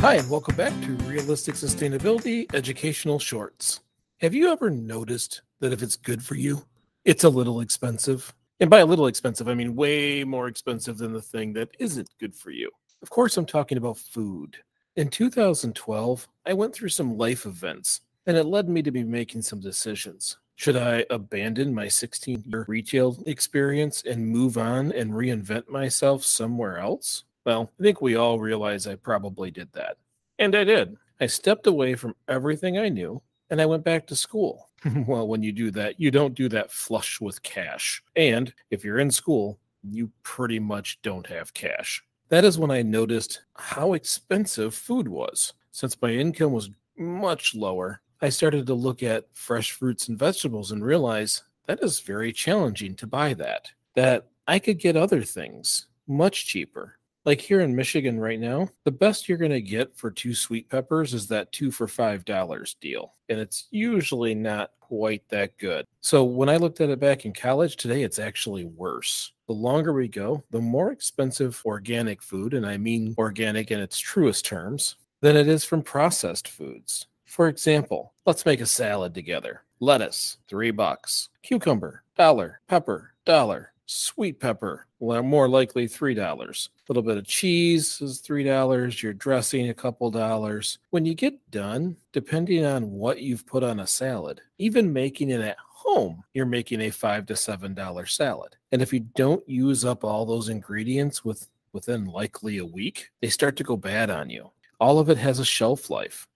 Hi, and welcome back to Realistic Sustainability Educational Shorts. Have you ever noticed that if it's good for you, it's a little expensive? And by a little expensive, I mean way more expensive than the thing that isn't good for you. Of course, I'm talking about food. In 2012, I went through some life events, and it led me to be making some decisions. Should I abandon my 16 year retail experience and move on and reinvent myself somewhere else? Well, I think we all realize I probably did that. And I did. I stepped away from everything I knew and I went back to school. well, when you do that, you don't do that flush with cash. And if you're in school, you pretty much don't have cash. That is when I noticed how expensive food was. Since my income was much lower, I started to look at fresh fruits and vegetables and realize that is very challenging to buy that. That I could get other things much cheaper. Like here in Michigan right now, the best you're going to get for two sweet peppers is that two for $5 deal. And it's usually not quite that good. So when I looked at it back in college, today it's actually worse. The longer we go, the more expensive organic food, and I mean organic in its truest terms, than it is from processed foods. For example, let's make a salad together. Lettuce, three bucks. Cucumber, dollar. Pepper, dollar. Sweet pepper, more likely three dollars. A little bit of cheese is three dollars. Your dressing a couple dollars. When you get done, depending on what you've put on a salad, even making it at home, you're making a five to seven dollar salad. And if you don't use up all those ingredients with within likely a week, they start to go bad on you. All of it has a shelf life.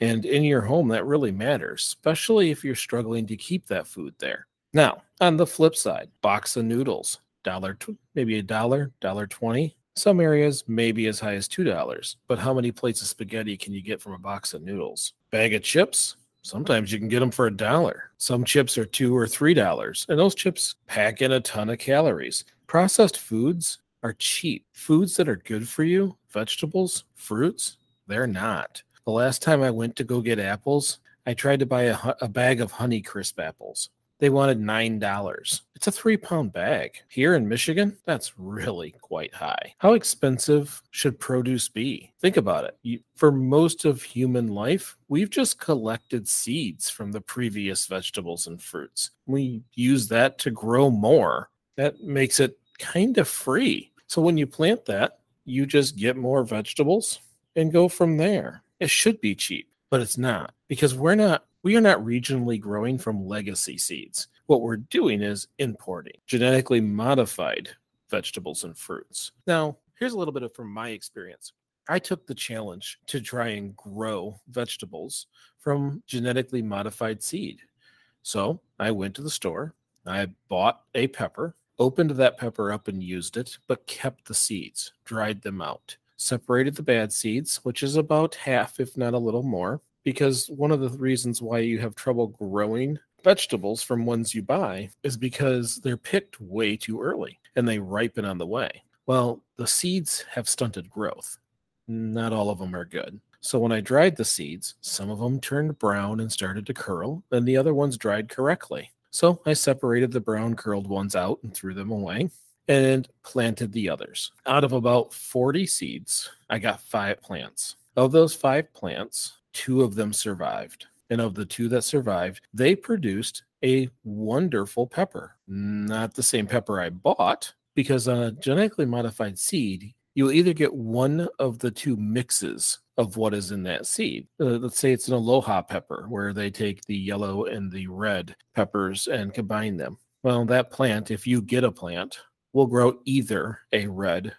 And in your home, that really matters, especially if you're struggling to keep that food there. Now, on the flip side, box of noodles, dollar, maybe a dollar, dollar twenty. Some areas maybe as high as two dollars. But how many plates of spaghetti can you get from a box of noodles? Bag of chips, Sometimes you can get them for a dollar. Some chips are two or three dollars, and those chips pack in a ton of calories. Processed foods are cheap. Foods that are good for you, vegetables, fruits, they're not. The last time I went to go get apples, I tried to buy a, a bag of Honeycrisp apples. They wanted $9. It's a three pound bag. Here in Michigan, that's really quite high. How expensive should produce be? Think about it. You, for most of human life, we've just collected seeds from the previous vegetables and fruits. We use that to grow more. That makes it kind of free. So when you plant that, you just get more vegetables and go from there. It should be cheap, but it's not because we're not we are not regionally growing from legacy seeds. What we're doing is importing genetically modified vegetables and fruits. Now, here's a little bit of from my experience. I took the challenge to try and grow vegetables from genetically modified seed. So I went to the store, I bought a pepper, opened that pepper up and used it, but kept the seeds, dried them out separated the bad seeds, which is about half, if not a little more, because one of the reasons why you have trouble growing vegetables from ones you buy is because they're picked way too early and they ripen on the way. Well, the seeds have stunted growth. Not all of them are good. So when I dried the seeds, some of them turned brown and started to curl, and the other ones dried correctly. So I separated the brown curled ones out and threw them away and planted the others. Out of about 40 seeds, I got five plants. Of those five plants, two of them survived. And of the two that survived, they produced a wonderful pepper. Not the same pepper I bought, because on a genetically modified seed, you'll either get one of the two mixes of what is in that seed. Uh, let's say it's an aloha pepper, where they take the yellow and the red peppers and combine them. Well, that plant, if you get a plant, will grow either a red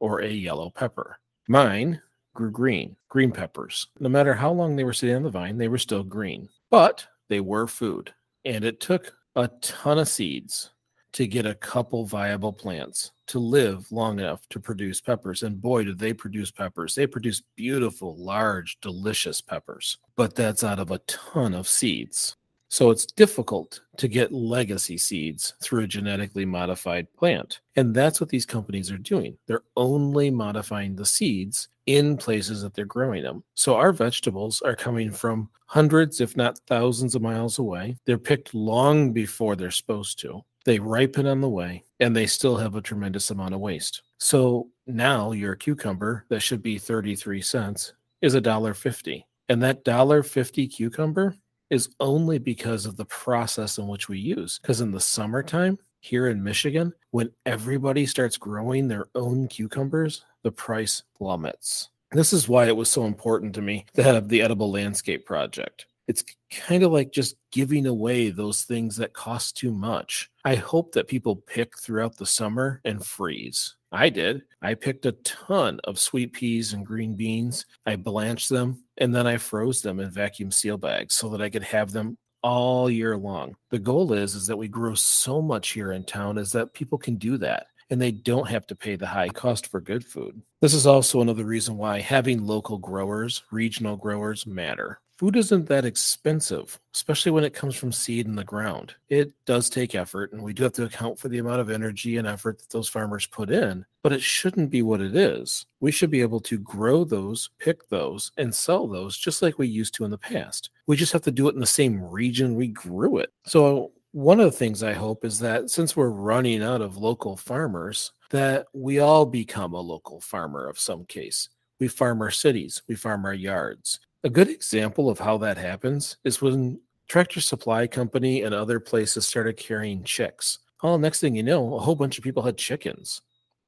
or a yellow pepper. Mine grew green, green peppers. No matter how long they were sitting on the vine, they were still green, but they were food. And it took a ton of seeds to get a couple viable plants to live long enough to produce peppers. And boy, do they produce peppers. They produce beautiful, large, delicious peppers, but that's out of a ton of seeds. So it's difficult to get legacy seeds through a genetically modified plant. And that's what these companies are doing. They're only modifying the seeds in places that they're growing them. So our vegetables are coming from hundreds, if not thousands of miles away. They're picked long before they're supposed to. They ripen on the way and they still have a tremendous amount of waste. So now your cucumber that should be 33 cents is a dollar 50. And that dollar 50 cucumber is only because of the process in which we use. Because in the summertime here in Michigan, when everybody starts growing their own cucumbers, the price plummets. This is why it was so important to me to have the Edible Landscape Project. It's kind of like just giving away those things that cost too much. I hope that people pick throughout the summer and freeze. I did. I picked a ton of sweet peas and green beans. I blanched them and then I froze them in vacuum seal bags so that I could have them all year long. The goal is is that we grow so much here in town is that people can do that and they don't have to pay the high cost for good food. This is also another reason why having local growers, regional growers matter food isn't that expensive, especially when it comes from seed in the ground. It does take effort, and we do have to account for the amount of energy and effort that those farmers put in, but it shouldn't be what it is. We should be able to grow those, pick those, and sell those just like we used to in the past. We just have to do it in the same region we grew it. So, one of the things I hope is that since we're running out of local farmers, that we all become a local farmer of some case. We farm our cities, we farm our yards. A good example of how that happens is when Tractor Supply Company and other places started carrying chicks. Oh, next thing you know, a whole bunch of people had chickens.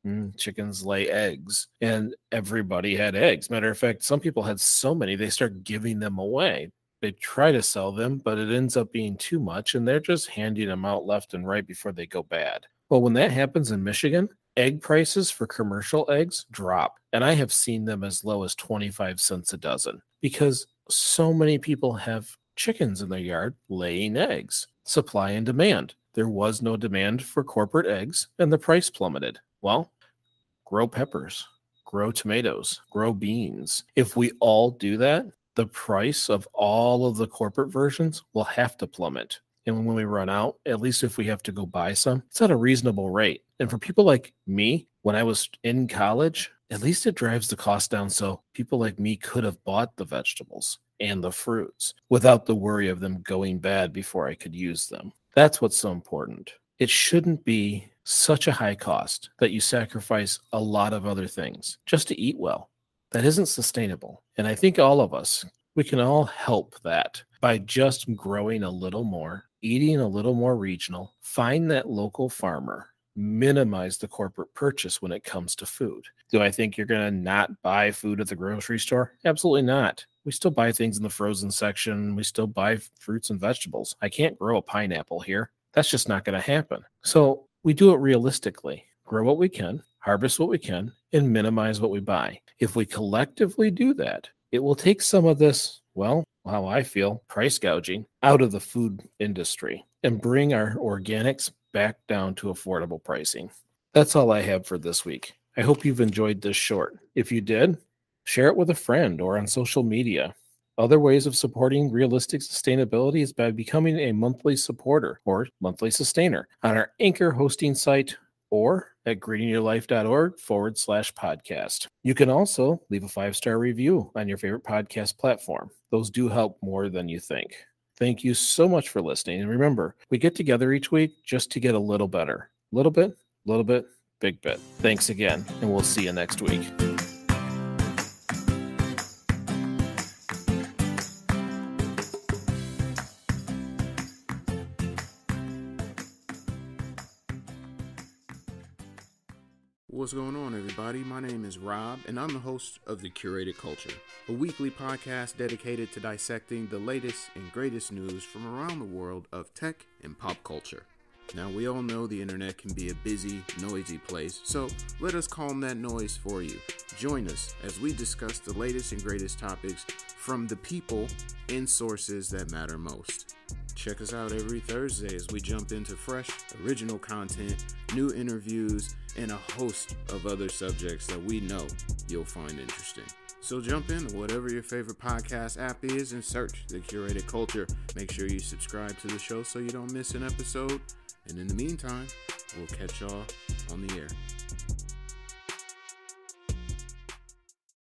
Mm, chickens lay eggs, and everybody had eggs. Matter of fact, some people had so many they start giving them away. They try to sell them, but it ends up being too much, and they're just handing them out left and right before they go bad. Well, when that happens in Michigan, egg prices for commercial eggs drop, and I have seen them as low as 25 cents a dozen because so many people have chickens in their yard laying eggs. Supply and demand. There was no demand for corporate eggs, and the price plummeted. Well, grow peppers, grow tomatoes, grow beans. If we all do that, the price of all of the corporate versions will have to plummet. And when we run out, at least if we have to go buy some, it's at a reasonable rate. And for people like me, when I was in college, at least it drives the cost down so people like me could have bought the vegetables and the fruits without the worry of them going bad before I could use them. That's what's so important. It shouldn't be such a high cost that you sacrifice a lot of other things just to eat well. That isn't sustainable. And I think all of us, we can all help that by just growing a little more, eating a little more regional, find that local farmer minimize the corporate purchase when it comes to food. Do I think you're going to not buy food at the grocery store? Absolutely not. We still buy things in the frozen section. We still buy fruits and vegetables. I can't grow a pineapple here. That's just not going to happen. So we do it realistically grow what we can, harvest what we can, and minimize what we buy. If we collectively do that, it will take some of this, well, how I feel, price gouging out of the food industry and bring our organics back down to affordable pricing. That's all I have for this week. I hope you've enjoyed this short. If you did, share it with a friend or on social media. Other ways of supporting realistic sustainability is by becoming a monthly supporter or monthly sustainer on our Anchor hosting site or at greeningyourlife.org forward slash podcast. You can also leave a five star review on your favorite podcast platform. Those do help more than you think. Thank you so much for listening. And remember, we get together each week just to get a little better. Little bit, little bit, big bit. Thanks again, and we'll see you next week. What's going on, everybody? My name is Rob, and I'm the host of The Curated Culture, a weekly podcast dedicated to dissecting the latest and greatest news from around the world of tech and pop culture. Now, we all know the internet can be a busy, noisy place, so let us calm that noise for you. Join us as we discuss the latest and greatest topics from the people and sources that matter most. Check us out every Thursday as we jump into fresh, original content, new interviews, and a host of other subjects that we know you'll find interesting. So jump in whatever your favorite podcast app is and search the curated culture. Make sure you subscribe to the show so you don't miss an episode. And in the meantime, we'll catch y'all on the air.